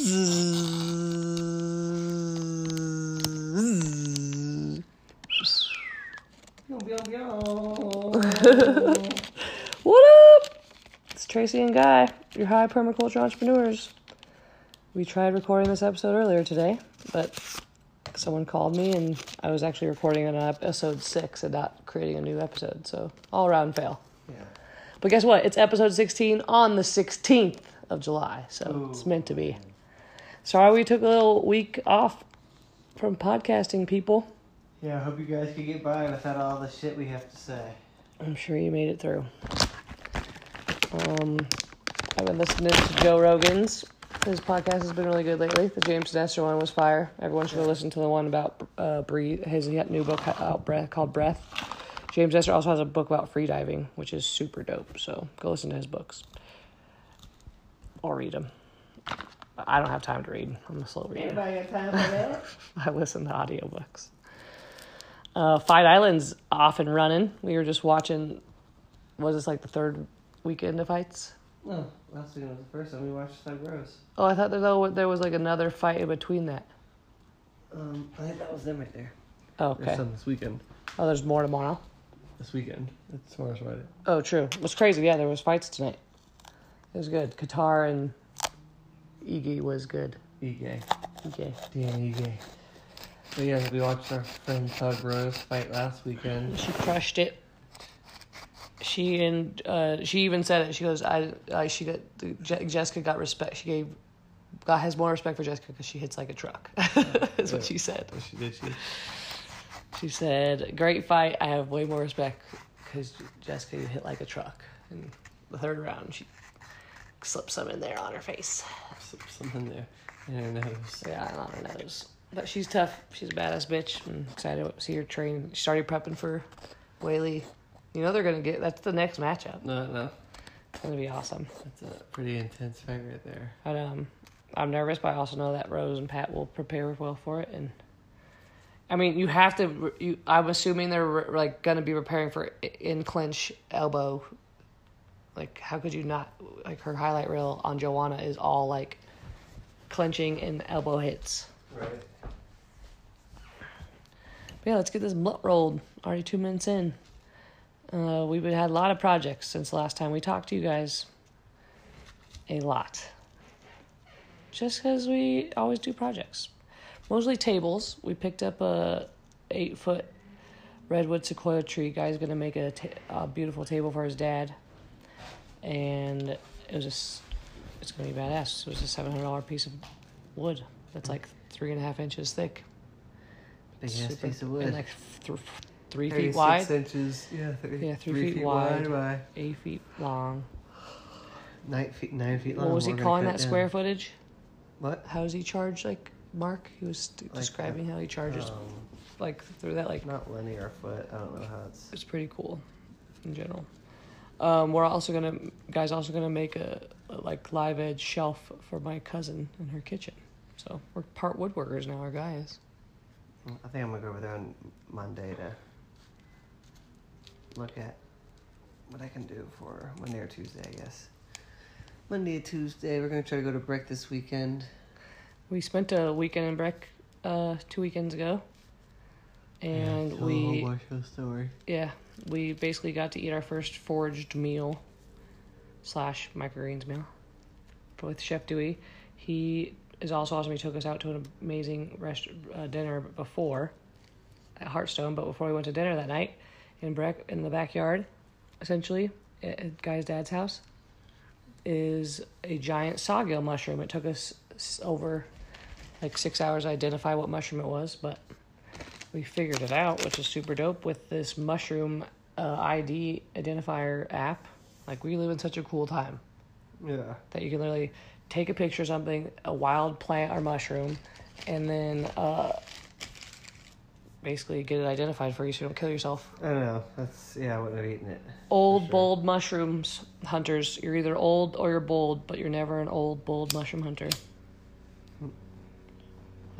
What up? It's Traci and Guy, your high permaculture entrepreneurs. We tried recording this episode earlier today, but someone called me and I was actually recording an episode six and not creating a new episode. So all around fail. Yeah. But guess what? It's episode 16 on the 16th of July. So Ooh. it's meant to be. Sorry we took a little week off from podcasting, people. Yeah, I hope you guys can get by without all the shit we have to say. I'm sure you made it through. Um, I've been listening to Joe Rogan's. His podcast has been really good lately. The James Nestor one was fire. Everyone should go listen to the one about uh, breathe. His new book out breath called Breath. James Nestor also has a book about free diving, which is super dope. So go listen to his books or read them. I don't have time to read. I'm a slow reader. Anybody got time for that? I listen to audiobooks. Uh, Fight Island's off and running. We were just watching. Was this like the third weekend of fights? no, last weekend was the first time we watched Five Rose. Oh, I thought that though there was like another fight in between that. Um, I think that was them right there. Oh, There's okay. some this weekend. Oh, there's more tomorrow. This weekend. It's tomorrow's Friday. Oh, true. It was crazy. Yeah, there was fights tonight. It was good. Kattar and Iggy was good. E-gay. Iggy. Dan E-gay. But yeah, we watched our friend Thug Rose fight last weekend. She crushed it. She and uh, she even said it. She goes, "I, I she got Je- Jessica got respect. She gave God has more respect for Jessica because she hits like a truck." That's what she said. She did, she She said, "Great fight. I have way more respect because Jessica you hit like a truck." In the third round, she slipped some in there on her face. slipped something there in her nose. Yeah, on her nose. But she's tough. She's a badass bitch. I'm excited to see her train. She started prepping for Weili. You know they're gonna get. That's the next matchup. No, no. It's gonna be awesome. That's a pretty intense fight right there. But um, I'm nervous, but I also know that Rose and Pat will prepare well for it. And I mean, you have to. You, I'm assuming they're like gonna be preparing for in clinch elbow. Like, how could you not? Like her highlight reel on Joanna is all like clenching and elbow hits. Right. But yeah, let's get this mutt rolled. Already two minutes in. Uh, we've had a lot of projects since the last time we talked to you guys. A lot. Just because we always do projects. Mostly tables. We picked up a eight foot redwood sequoia tree. Guy's gonna make a, ta- a beautiful table for his dad, and it was just it's gonna be badass. It was a seven hundred dollar piece of wood that's like three and a half inches thick. Big ass piece of wood. And like th- three feet 36 wide, inches. Yeah, 30, Yeah, three feet wide. by eight feet long. nine feet, nine feet long. What was he calling that down. square footage? What? How does he charge? Like Mark, he was Like, describing how he charges Um, like through that. Like not linear foot. I don't know how it's. it's pretty cool, in general. Um, we're also gonna guys also gonna make a, a like live edge shelf for my cousin in her kitchen. So we're part woodworkers now. Our guy is. I think I'm gonna go over there on Monday to look at what I can do for Monday or Tuesday, I guess. Monday or Tuesday, we're gonna try to go to Breck this weekend. We spent a weekend in Breck uh, two weekends ago, and Tell a we whole bunch story. Yeah, we basically got to eat our first foraged meal slash microgreens meal with Chef Dewey. He is also awesome. He took us out to an amazing rest uh, dinner before at Hearthstone, but before we went to dinner that night in Breck in the backyard, essentially at guy's dad's house, is a giant sawgill mushroom. It took us over like six hours to identify what mushroom it was, but we figured it out, which is super dope with this mushroom uh, ID identifier app. Like we live in such a cool time Yeah. that you can literally take a picture of something, a wild plant or mushroom, and then uh, basically get it identified for you so you don't kill yourself. I don't know. That's yeah. I wouldn't have eaten it. Old, sure. bold mushrooms hunters. You're either old or you're bold, but you're never an old, bold mushroom hunter.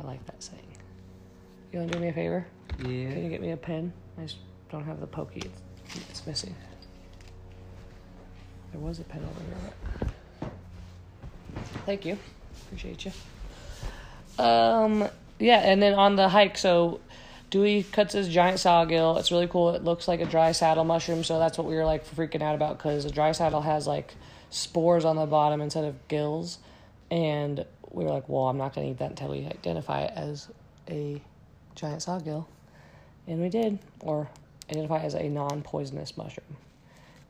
I like that saying. You want to do me a favor? Yeah. Can you get me a pen? I just don't have the pokey. It's, it's missing. There was a pen over here. but- Thank you. Appreciate you. Um, yeah, and then on the hike, so Dewey cuts his giant sawgill. It's really cool. It looks like a dryad's saddle mushroom, so that's what we were like freaking out about because a dryad's saddle has like spores on the bottom instead of gills, and we were like, well, I'm not gonna eat that until we identify it as a giant sawgill, and we did, or identify as a non-poisonous mushroom.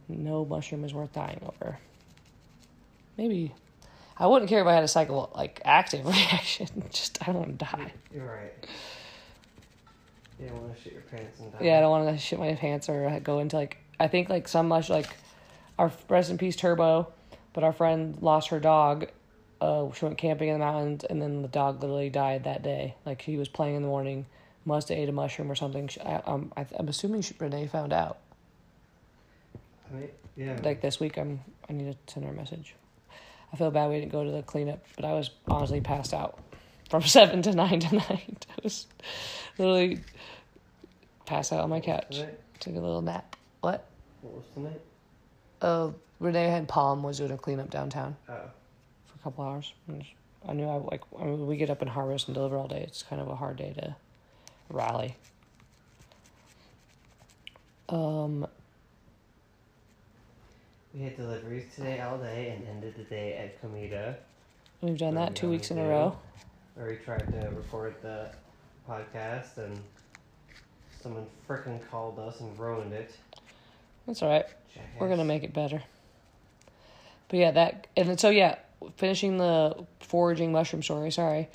No mushroom is worth dying over. Maybe I wouldn't care if I had a cycle like active reaction. Just I don't want to die. You're right. You don't want to shit your pants and die. Yeah, I don't want to shit my pants or uh, go into like I think like some mush like our rest in peace Turbo, but our friend lost her dog. Uh, she went camping in the mountains, and then the dog literally died that day. Like he was playing in the morning, must have ate a mushroom or something. She, I, um, I, I'm assuming she, Renee found out. I mean, yeah. Like this week, I'm I need to send her a message. I feel bad we didn't go to the cleanup, but I was honestly passed out from seven to nine tonight. I was literally passed out on my couch. Took a little nap. What? What was tonight? Uh, Renee had Palm was doing a cleanup downtown Oh. A couple hours. I knew I like. I mean, we get up and harvest and deliver all day. It's kind of a hard day to rally. Um, We had deliveries today all day and ended the day at Comida, we've done that two weeks in a row. where we tried to record the podcast and someone frickin' called us and ruined it. That's all right. We're gonna make it better. But yeah, that and so yeah, finishing the foraging mushroom story. Sorry.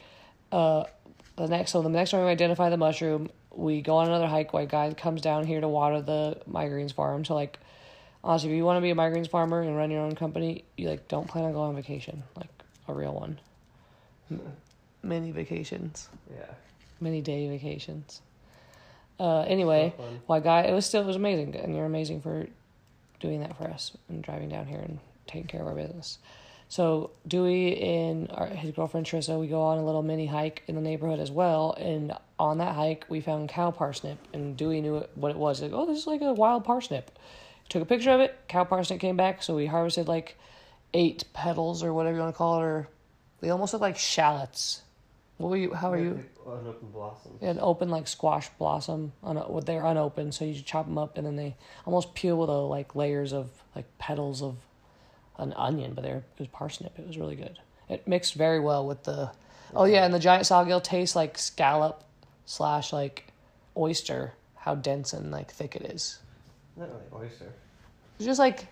Uh, the next so the next time we identify the mushroom, we go on another hike. White guy comes down here to water the microgreens farm. So like, honestly, if you want to be a microgreens farmer and run your own company, you like don't plan on going on vacation, like a real one. Many vacations, Yeah. many day vacations. Uh, anyway, white guy it was still it was amazing and you're amazing for doing that for us and driving down here and taking care of our business so dewey and our, his girlfriend trissa we go on a little mini hike in the neighborhood as well. And on that hike we found cow parsnip. And dewey knew what it was. Like oh this is like a wild parsnip. Took a picture of it. Cow parsnip came back. So we harvested like eight petals or whatever you want to call it or they almost look like shallots. What were you how are you? Like Unopened blossoms. an open like squash blossom. On a, they're unopened so you just chop them up and then they almost peel with a like layers of like petals of an onion but they're it was parsnip. It was really good. It mixed very well with the oh yeah and the giant sawgill tastes like scallop slash like oyster. How dense and like thick it is. Not really oyster. it's just like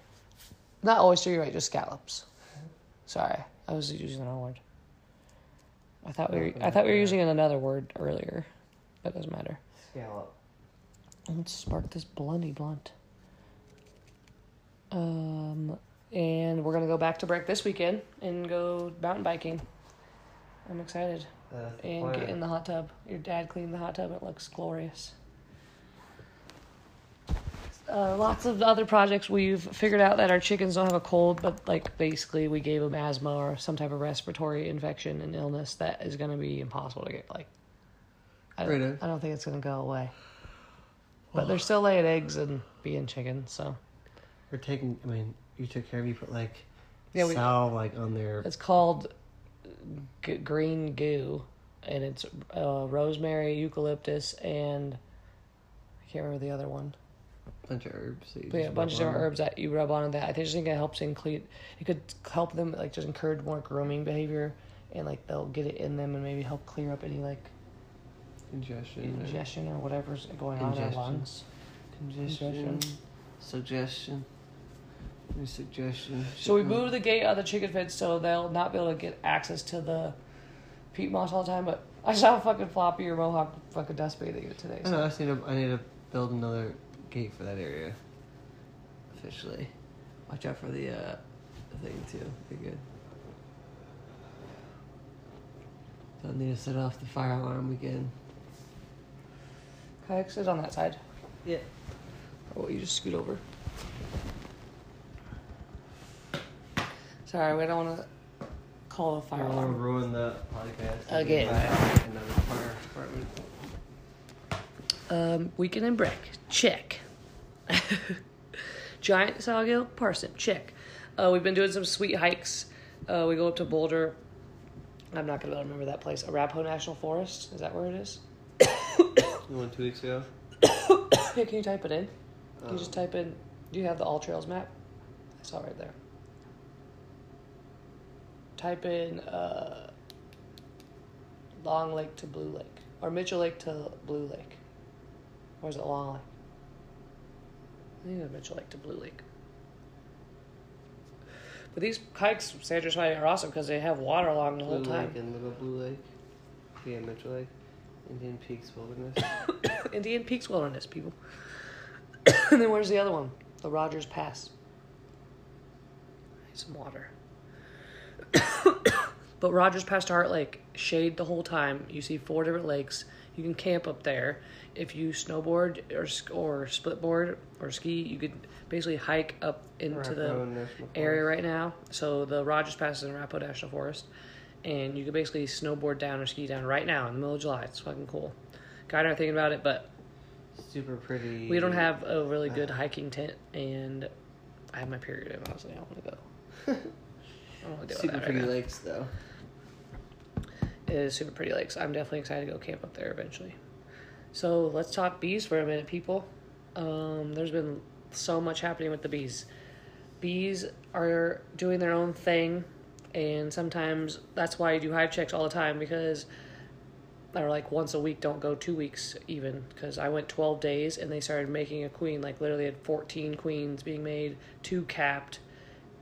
not oyster you're right just scallops. Sorry i was using the wrong word. I thought we were i thought we were using another word earlier. That doesn't matter. Scallop. Let's spark this blunty blunt. Um, and we're gonna go back to Breck this weekend and go mountain biking. I'm excited. And plan. get in the hot tub. Your dad cleaned the hot tub. It looks glorious. Uh, lots of other projects we've figured out that our chickens don't have a cold, but like basically we gave them asthma or some type of respiratory infection and illness that is going to be impossible to get. Like, I don't, Right. I don't think it's going to go away. But they're still laying eggs and being chickens, so We're taking. I mean, you took care of. You put like Yeah, we- salve like on their. It's called g- green goo, and it's uh, rosemary, eucalyptus, and I can't remember the other one. bunch of herbs. that you But yeah, a bunch of different herbs that you rub on that. I just think it helps include. It could help them like just encourage more grooming behavior, and like they'll get it in them and maybe help clear up any like Ingestion. or- ingestion or whatever's going on in their lungs. Congestion. Congestion. Suggestion. New suggestion. So we moved the gate of the chicken fence so they'll not be able to get access to the peat moss all the time. But I saw a fucking floppy or mohawk fucking dust bathing it today. I So. know. I just need to. I need to build another gate for that area. Officially. Watch out for the uh, thing too. Be good. Don't need to set off the fire alarm again. Kayak sit on that side. Yeah. Or you just scoot over. Sorry, we don't want to call the fire don't want to ruin the podcast Again. Another fire department. Um, weekend in Breck, check. Giant Sawgill, Parson, check. Uh, we've been doing some sweet hikes. Uh, we go up to Boulder I'm not gonna be able to remember that place. Arapaho National Forest. Is that where it is? You went two weeks ago. Yeah, can you type it in? Can you just Um, type in? Do you have the All Trails map? I saw it right there. Type in uh, Long Lake to Blue Lake, or Mitchell Lake to Blue Lake, or is it Long Lake? I think it's Mitchell Lake to Blue Lake. But these hikes, Sanders High, are awesome because they have water along the Blue whole time. Lake and Little Blue Lake. Yeah, Mitchell Lake. Indian Peaks Wilderness. Indian Peaks Wilderness, people. and then where's the other one? The Rogers Pass. Need some water. But Rogers Pass to Heart Lake, shade the whole time. You see four different lakes. You can camp up there. If you snowboard or or splitboard or ski, you could basically hike up into the area right now. So the Rogers Pass is in Arapaho National Forest, and you can basically snowboard down or ski down right now in the middle of July. It's fucking cool. Guy and I are thinking about it, but Super pretty. we don't have a really good ah. hiking tent, and I have my period, and honestly, I don't want to go. I don't want to do super that right pretty now. lakes though. Is super pretty lakes. I'm definitely excited to go camp up there eventually. So let's talk bees for a minute, people. Um, there's been so much happening with the bees. Bees are doing their own thing, and sometimes that's why I do hive checks all the time because, or like once a week, don't go two weeks even because I went 12 days and they started making a queen. Like literally had 14 queens being made, two capped,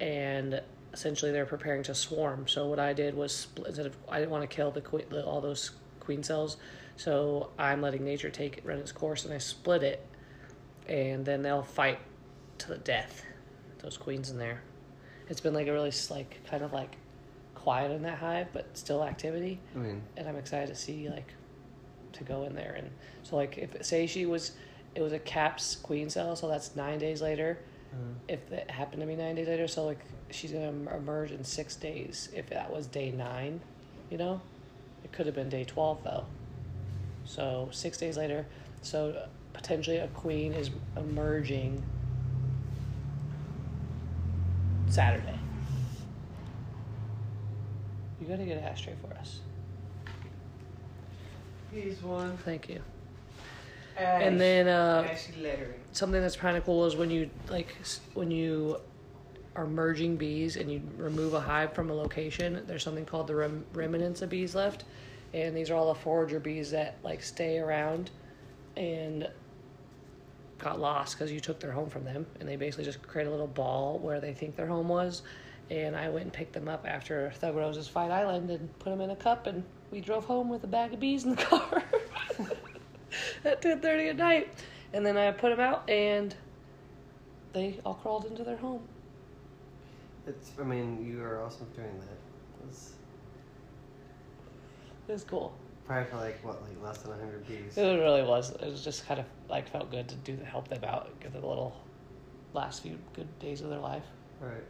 and essentially they're preparing to swarm. So what I did was split, instead of I didn't want to kill the, queen, the all those queen cells, so I'm letting nature take it, run its course, and I split it, and then they'll fight to the death. Those queens in there. It's been like a really like kind of like quiet in that hive, but still activity, I mean, and I'm excited to see like to go in there and so like if say she was it was a caps queen cell, so that's nine days later uh, if it happened to be nine days later, so like she's gonna emerge in six days. If that was day nine, you know, it could have been day twelve though. So six days later, so potentially a queen is emerging Saturday. You gotta get an ashtray for us. here's one. Thank you. And then uh, something that's kind of cool is when you like when you are merging bees and you remove a hive from a location there's something called the rem- remnants of bees left. And these are all the forager bees that like stay around and got lost because you took their home from them. And they basically just create a little ball where they think their home was. And i went and picked them up after thug rose's fight island and put them in a cup and we drove home with a bag of bees in the car at 10.30 at night. And then i put them out and they all crawled into their home It's. I mean, you are awesome doing that. It's it was cool probably for like what, like less than hundred bees. it really was it was just kind of like felt good to do the help them out give them a little last few good days of their life Right.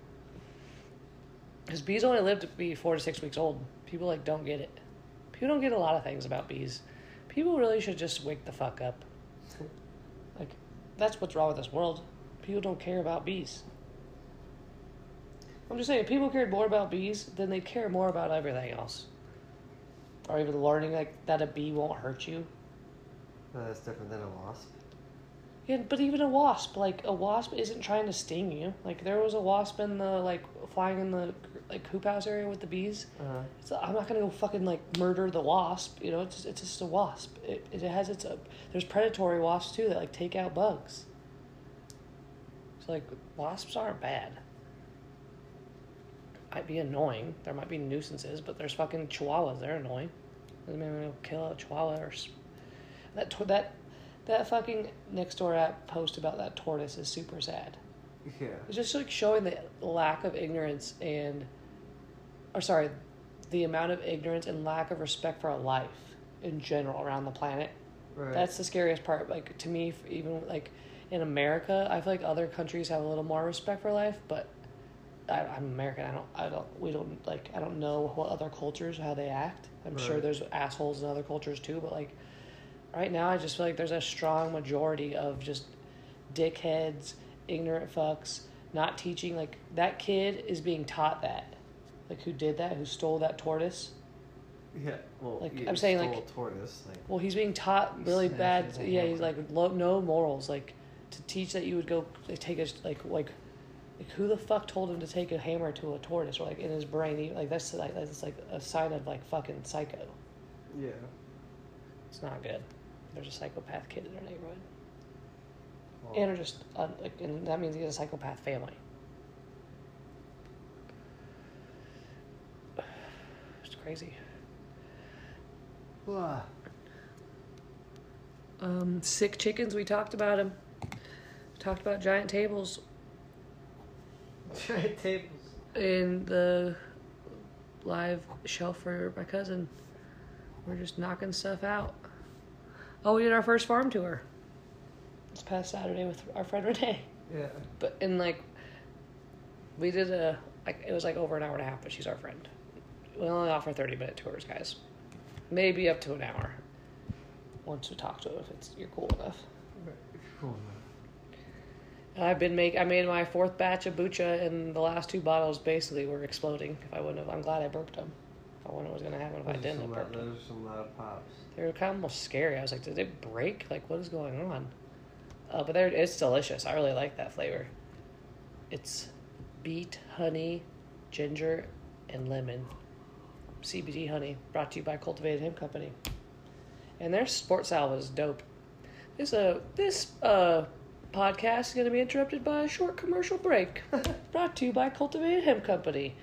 Because bees only live to be four to six weeks old. People like don't get it. People don't get a lot of things about bees. People really should just wake the fuck up. Like that's what's wrong with this world. People don't care about bees. I'm just saying, if people cared more about bees, then they'd care more about everything else. Or even learning like that a bee won't hurt you. That's different than a wasp. Yeah, but even a wasp, like a wasp isn't trying to sting you. Like there was a wasp in the like flying in the like hoop house area with the bees. Uh-huh. So I'm not gonna go fucking like murder the wasp. You know, it's it's just a wasp. It it has its uh, there's predatory wasps too that like take out bugs. So like wasps aren't bad. Might be annoying. There might be nuisances, but there's fucking chihuahuas. They're annoying. Doesn't mean gonna kill a chihuahua or that that that fucking next door app post about that tortoise is super sad. Yeah. It's just like showing the lack of ignorance and, or sorry, the amount of ignorance and lack of respect for life in general around the planet. Right. That's the scariest part. Like to me, even like in America, I feel like other countries have a little more respect for life, but I, I'm American. I don't. I don't. We don't like. I don't know what other cultures how they act. I'm sure there's assholes in other cultures too, but like right now, I just feel like there's a strong majority of just dickheads, ignorant fucks, not teaching. Like that kid is being taught that, like who did that, who stole that tortoise. Yeah, well, Like, you I'm saying, like- tortoise. Like, Well, he's being taught really bad. Yeah, he's like no morals. Like to teach that you would go like, take a like like who the fuck told him to take a hammer to a tortoise? Or like in his brain, he, like that's like that's like a sign of like fucking psycho. yeah. It's not good. There's a psychopath kid in our neighborhood, and are just uh, like, and that means he has a psychopath family. It's crazy. ah, Um, sick chickens. We talked about him. Talked about giant tables. tables. in the live show for my cousin. We're just knocking stuff out. Oh, we did our first farm tour this past Saturday with our friend Renee. Yeah. But in like, we did a like it was like over an hour and a half, but she's our friend. We only offer thirty minute tours, guys. Maybe up to an hour. Once we talk to them, if it's you're cool enough. Cool. And I've been make I made my fourth batch of bucha, and the last two bottles basically were exploding. If I wouldn't have, I'm glad I burped them. I wonder what was gonna happen if I Those are didn't have loud- burped them. Those are some loud pops. They were kind of almost scary. I was like, did it break? Like, what is going on? Uh, but they're, it's delicious. I really like that flavor. It's beet, honey, ginger, and lemon. CBD honey, brought to you by Cultivated Hemp Company. And their sports salve is dope. This uh this uh podcast is going to be interrupted by a short commercial break. brought to you by Cultivated Hemp Company.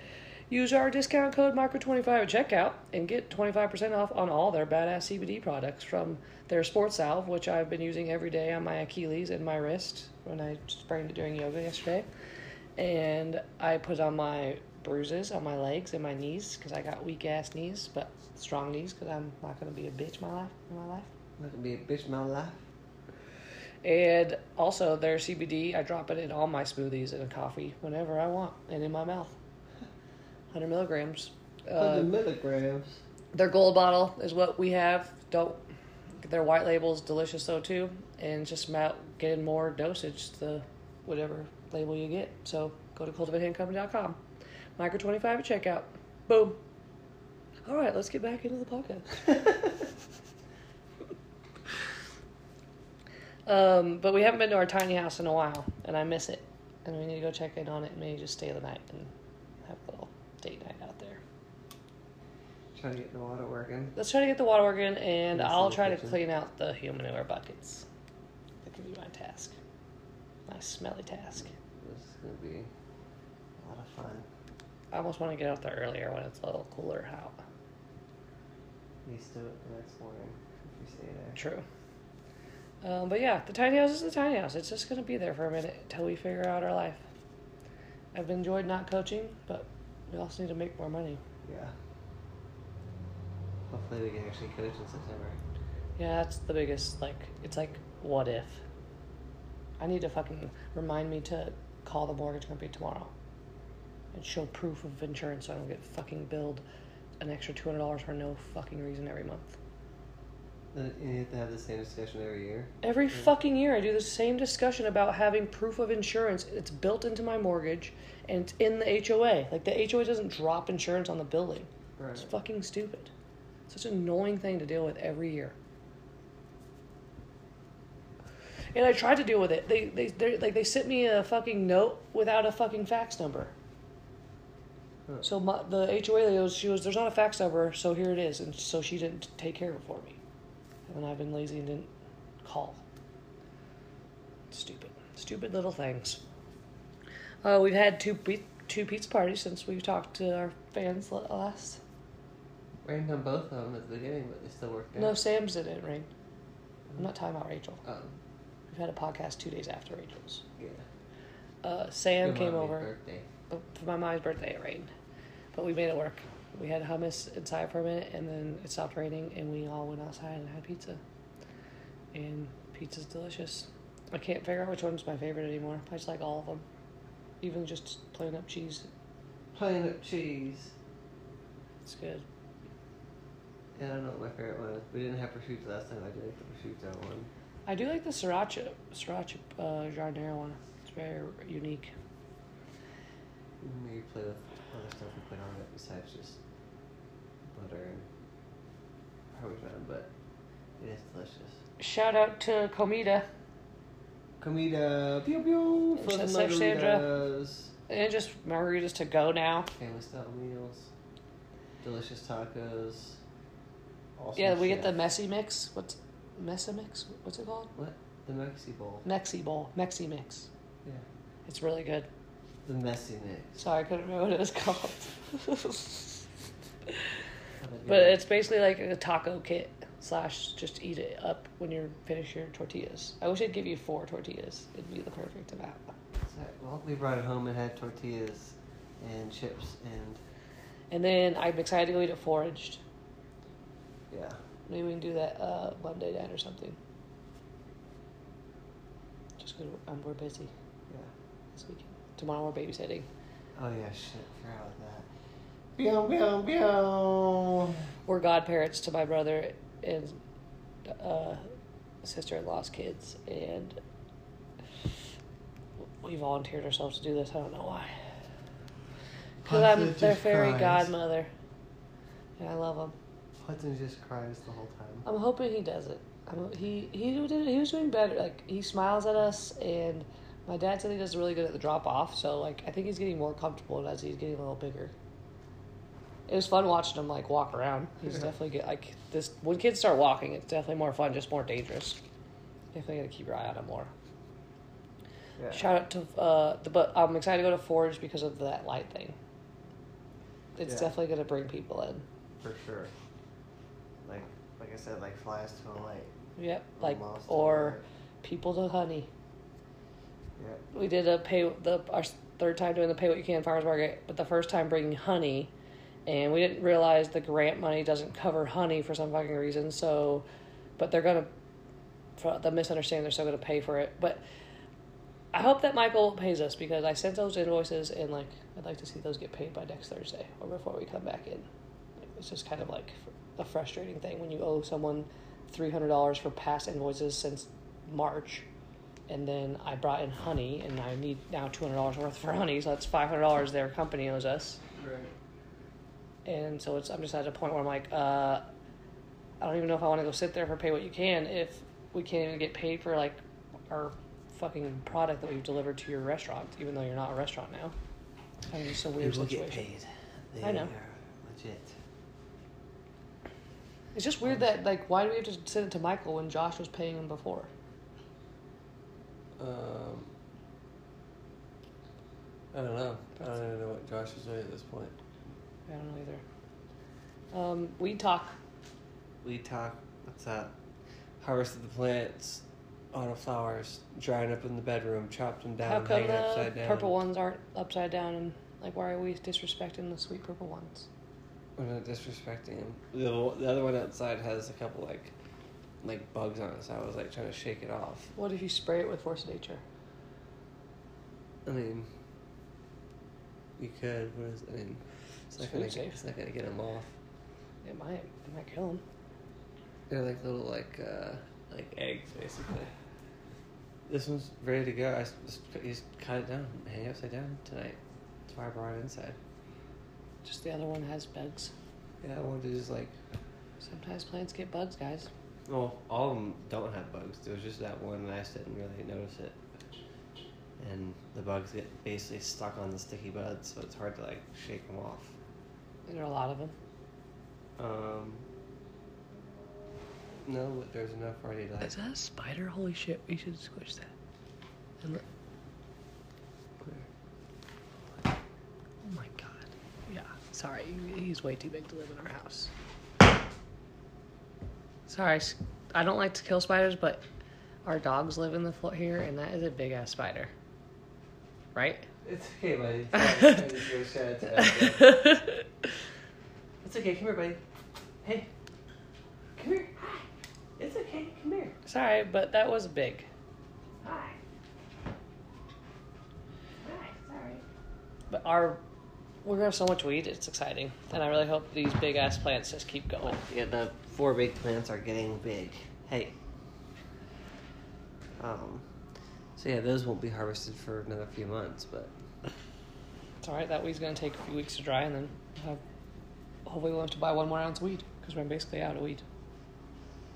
Use our discount code micro25 at checkout and get 25% off on all their badass CBD products from their sports salve, which I've been using every day on my Achilles and my wrist when I sprained it during yoga yesterday. And I put on my bruises on my legs and my knees because I got weak ass knees, but strong knees because I'm not going to be a bitch my life in my life. Not gonna be a bitch my life. And also their CBD, I drop it in all my smoothies and a coffee whenever I want and in my mouth. 100 milligrams. Uh, Hundred milligrams. their gold bottle is what we have. Don't their white label is delicious though too, and just about getting more dosage the whatever label you get. So go to cultivatedhempcompany.com. Micro twenty five at checkout. Boom. All right, let's get back into the podcast. um, but we haven't been to our tiny house in a while, and I miss it. And we need to go check in on it and maybe just stay the night and have a little date night out there. Trying to get the water working. Let's try to get the water working, and I'll try to clean out the human manure buckets. That could be my task. My smelly task. This is gonna be a lot of fun. I almost want to get out there earlier when it's a little cooler out. Used to it the next morning if we stay there. True. Um, but yeah, the tiny house is the tiny house. It's just going to be there for a minute until we figure out our life. I've enjoyed not coaching, but we also need to make more money. Yeah. Hopefully we can actually coach in September. Yeah, that's the biggest, like, it's like, what if? I need to fucking remind me to call the mortgage company tomorrow and show proof of insurance so I don't get fucking billed an extra $200 for no fucking reason every month. Then you have to have the same discussion every year. Every Yeah. fucking year, I do the same discussion about having proof of insurance. It's built into my mortgage and it's in the HOA. Like, the HOA doesn't drop insurance on the building. It's fucking stupid. Such an annoying thing to deal with every year. And I tried to deal with it. They they they like they sent me a fucking note without a fucking fax number. Huh. So my, the HOA lady she goes, "There's not a fax number, so here it is." And so she didn't take care of it for me. And I've been lazy and didn't call. Stupid, stupid little things. Uh, we've had two two pizza parties since we've talked to our fans last. Rained on both of them at the beginning, but they still worked out. No, Sam's didn't rain. I'm not talking about Rachel. Um, We've had a podcast two days after Rachel's. yeah. Uh, Sam came over Birthday. for my mom's birthday. It rained, but we made it work. We had hummus inside for a minute, and then it stopped raining, and we all went outside and had pizza. And pizza's delicious. I can't figure out which one's my favorite anymore. I just like all of them, even just plain up cheese. Plain up cheese. It's good. Yeah, I don't know what my favorite one is. We didn't have prosciutto last time. I did like the prosciutto one. I do like the sriracha, sriracha uh, giardiniera one. It's very unique. Maybe play with other stuff we put on it besides just butter and Parmesan, but it is delicious. Shout out to Comida Comida, pew pew, frozen Chef Sandra. and just margaritas to go now. family style meals, delicious tacos. Awesome Yeah, we get the messy mix. What's messy mix? What's it called? what the Mexi bowl. Mexi bowl. Mexi mix. Yeah, It's really good. the messy mix. Sorry, I couldn't remember what it was called. But it's basically like a taco kit slash just eat it up when you finish your tortillas. I wish I'd give you four tortillas. It'd be the perfect amount. So, well, we brought it home and had tortillas and chips and And then I'm excited to go eat it Foraged. yeah. Maybe we can do that uh, Monday night or something. Just because um, we're busy Yeah. this weekend. Tomorrow we're babysitting. Oh yeah, shit. Forgot about that. We're godparents to my brother and uh, sister-in-law's kids, and we volunteered ourselves to do this. I don't know why. Because I'm their fairy cries. godmother, and I love him. Hudson just cries the whole time. I'm hoping he does it. I'm, he he did he was doing better. Like he smiles at us, and my dad said he does really good at the drop off. So like I think he's getting more comfortable as he's getting a little bigger. It was fun watching him like walk around. He's Yeah. definitely get like this. When kids start walking, it's definitely more fun, just more dangerous. Definitely got to keep your eye on him more. Yeah. Shout out to uh the but I'm excited to go to Forge because of that light thing. It's Yeah. definitely gonna bring people in. For sure. Like like I said, like flies to a light. Yep, like Moths to a or people to honey. Yeah. We did a pay the our third time doing the pay what you can farmers market, but the first time bringing honey, and we didn't realize the grant money doesn't cover honey for some fucking reason. So, but they're gonna, for the misunderstanding, they're still gonna pay for it. But I hope that Michael pays us because I sent those invoices and like I'd like to see those get paid by next Thursday or before we come back in. It's just kind of like a frustrating thing when you owe someone three hundred dollars for past invoices since March and then I brought in honey, and I need now two hundred dollars worth for honey, so that's five hundred dollars their company owes us, Right. And so it's I'm just at a point where I'm like, uh, I don't even know if I want to go sit there for pay what you can if we can't even get paid for like our fucking product that we've delivered to your restaurant, even though you're not a restaurant now. I mean, it's a weird People situation. get paid. They I know. Are legit. It's just weird that like why do we have to send it to Michael when Josh was paying him before? Um, I don't know. I don't even know what Josh is doing at this point. I don't know either. Um, we talk. We talk. What's that? Harvested the plants, auto flowers, drying up in the bedroom, chopped them down, How come hanging the upside down. purple ones aren't upside down and like why are we disrespecting the sweet purple ones? We're not disrespecting him. The, the other one outside has a couple like, like bugs on it. So I was like trying to shake it off. What if you spray it with Force of Nature? I mean, you could. What is? I mean, it's not gonna. safe. It's not gonna get them off. It might. It might kill them. They're like little like uh like eggs basically. This one's ready to go. I just, just cut it down, hang it upside down tonight. That's why I brought it inside. Just the other one has bugs. Yeah, I wanted to just like. Sometimes plants get bugs, guys. Well, all of them don't have bugs. There was just that one, and I just didn't really notice it. And the bugs get basically stuck on the sticky buds, so it's hard to like shake them off. There are a lot of them. Um, No, but there's enough already to. Is that a spider? Holy shit! We should squish that. And look. Oh my god. Yeah. Sorry, he's way too big to live in our house. Sorry, I don't like to kill spiders, but our dogs live in the floor here, and that is a big ass spider. Right? It's okay, buddy. It's okay. Come here, buddy. Hey, come here. Hi. It's okay. Come here. Sorry, but that was big. Hi. Hi. Sorry. But our we're gonna have so much weed. It's exciting, and I really hope these big ass plants just keep going. Yeah, the four big plants are getting big. Hey. Um. So yeah, those won't be harvested for another few months, but It's all right. That weed's gonna take a few weeks to dry, and then have, hopefully we'll have to buy one more ounce of weed because we're basically out of weed.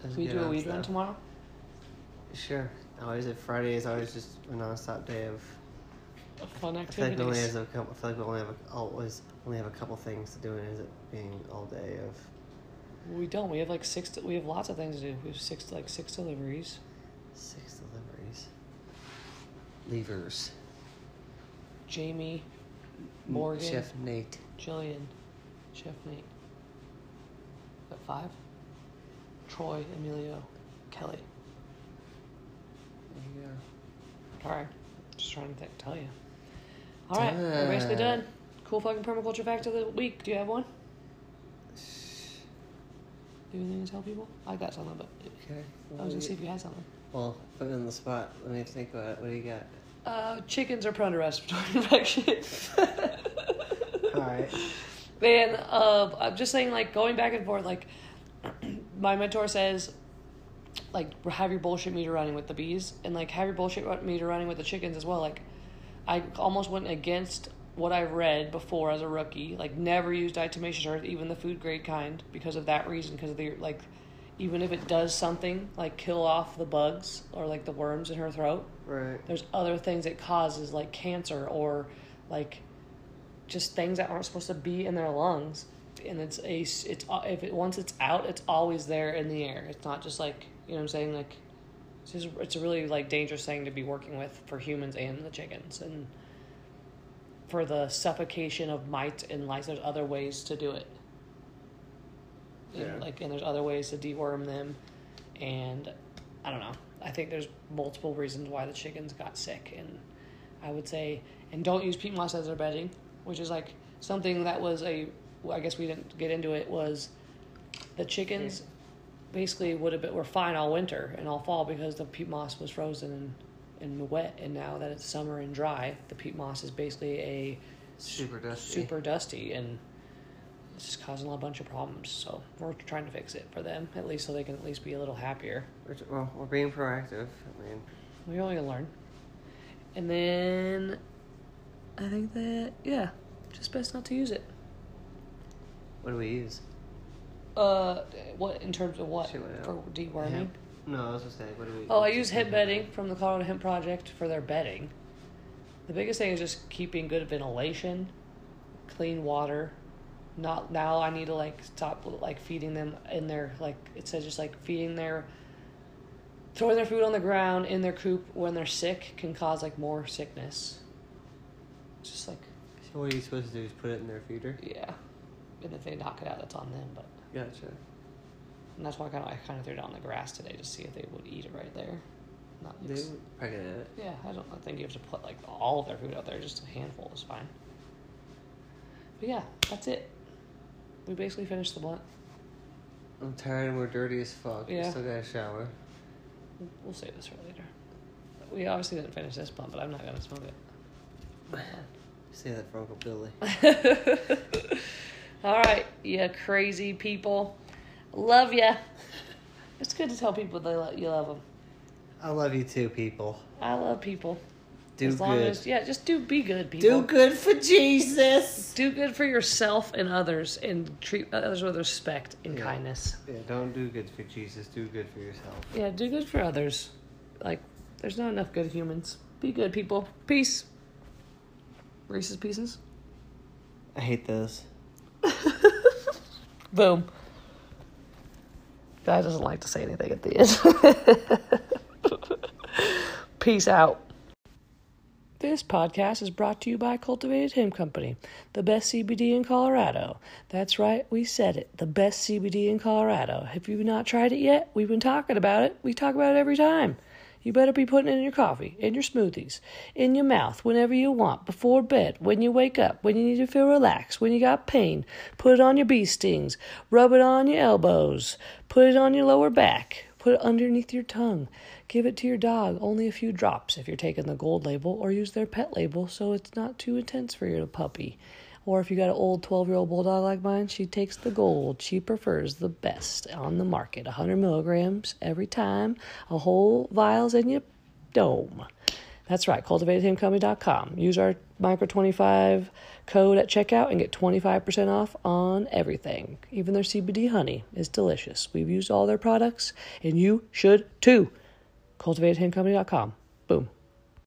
Let's we do a weed run tomorrow. Sure. Always, if Friday is always just a non-stop day of. Fun I feel like we only activities. have a couple. I feel like we only have a, always only have a couple things to do, and is it being all day of We don't. We have like six. We have lots of things to do. We have six like six deliveries. six deliveries. Levers. Jamie, Morgan, Chef Nate. Jillian, Chef Nate. Got five. Troy, Emilio, Kelly. There you go. All right. Just trying to think, tell you. All right, we're basically Done. done. Cool fucking permaculture fact of the week. Do you have one? Do you have anything to tell people? I got something, but Okay. I was gonna see if you had something. Well, put me on the spot. Let me think about it. What do you got? Uh, chickens are prone to respiratory infection. All right. Man, uh, I'm just saying, like, going back and forth, like, my mentor says, like, have your bullshit meter running with the bees, and, like, have your bullshit meter running with the chickens as well. Like, I almost went against what I read before as a rookie, like, never used diatomaceous earth, even the food grade kind, because of that reason, because of the, like, even if it does something, like, kill off the bugs or, like, the worms in her throat, Right. there's other things it causes like cancer or like just things that aren't supposed to be in their lungs. And it's a it's if it once it's out it's always there in the air. It's not just like you know what i'm saying? Like it's just it's a really like dangerous thing to be working with for humans and the chickens and for the suffocation of mites and lice. There's other ways to do it Yeah. like and there's other ways to deworm them. And i don't know. I think there's multiple reasons why the chickens got sick. And i would say and don't use peat moss as their bedding which is like something that was a well, i guess we didn't get into it was the chickens basically would have been were fine all winter and all fall because the peat moss was frozen and, and wet. And now that it's summer and dry the peat moss is basically a Super dusty. super dusty. And it's just causing a bunch of problems so we're trying to fix it for them at least so they can at least be a little happier We're, well, we're being proactive. I mean, we only learn and then i think that yeah just best not to use it what do we use? uh what in terms of what for deworming Hemp? No, I was just saying, what do we? Oh, I use hemp bedding from the Colorado Hemp Project for their bedding. The biggest thing is just keeping good ventilation, clean water. Not now. I need to like stop like feeding them in their like it says just like feeding their throwing their food on the ground in their coop when they're sick can cause like more sickness. It's just like So what are you supposed to do? Is put it in their feeder? yeah, and if they knock it out, that's on them. But Gotcha. and that's why I kind of I kind of threw it on the grass today to see if they would eat it right there. Not They would probably it. Yeah, I don't I think you have to put like all of their food out there. Just a handful is fine. But yeah, that's it. We basically finished the blunt. I'm tired and we're dirty as fuck. We Yeah. still got a shower. We'll- We'll save this for later. We obviously didn't finish this blunt, but I'm not gonna smoke it. Say that for Uncle Billy. all right, you crazy people. Love ya. It's good to tell people they lo- you love them. I love you too, people. I love people. Do as long good. as yeah, just do be good people. Do good for Jesus. Do good for yourself and others, and treat others with respect and Yeah. kindness. Yeah, don't do good for Jesus. Do good for yourself. Yeah, do good for others. Like, there's not enough good humans. Be good, people. Peace. Reese's Pieces. I hate those. Boom. Guy doesn't like to say anything at the end. Peace out. This podcast is brought to you by Cultivated Hemp Company, the best CBD in Colorado. That's right, we said it. The best CBD in Colorado. Have you've not tried it yet? We've been talking about it. We talk about it every time. You better be putting it in your coffee, in your smoothies, in your mouth, whenever you want, before bed, when you wake up, when you need to feel relaxed, when you got pain. Put it on your bee stings, rub it on your elbows, put it on your lower back, put it underneath your tongue. Give it to your dog, only a few drops if you're taking the gold label, or use their pet label so it's not too intense for your puppy. Or if you got an old 12 year old bulldog like mine, she takes the gold. She prefers the best on the market 100 milligrams every time, a whole vial's in your dome. That's right, cultivatedhempcompany.com. Use our micro25 code at checkout and get 25% off on everything. Even their CBD honey is delicious. We've used all their products, and you should too. Cultivatedhempcompany.com. Boom.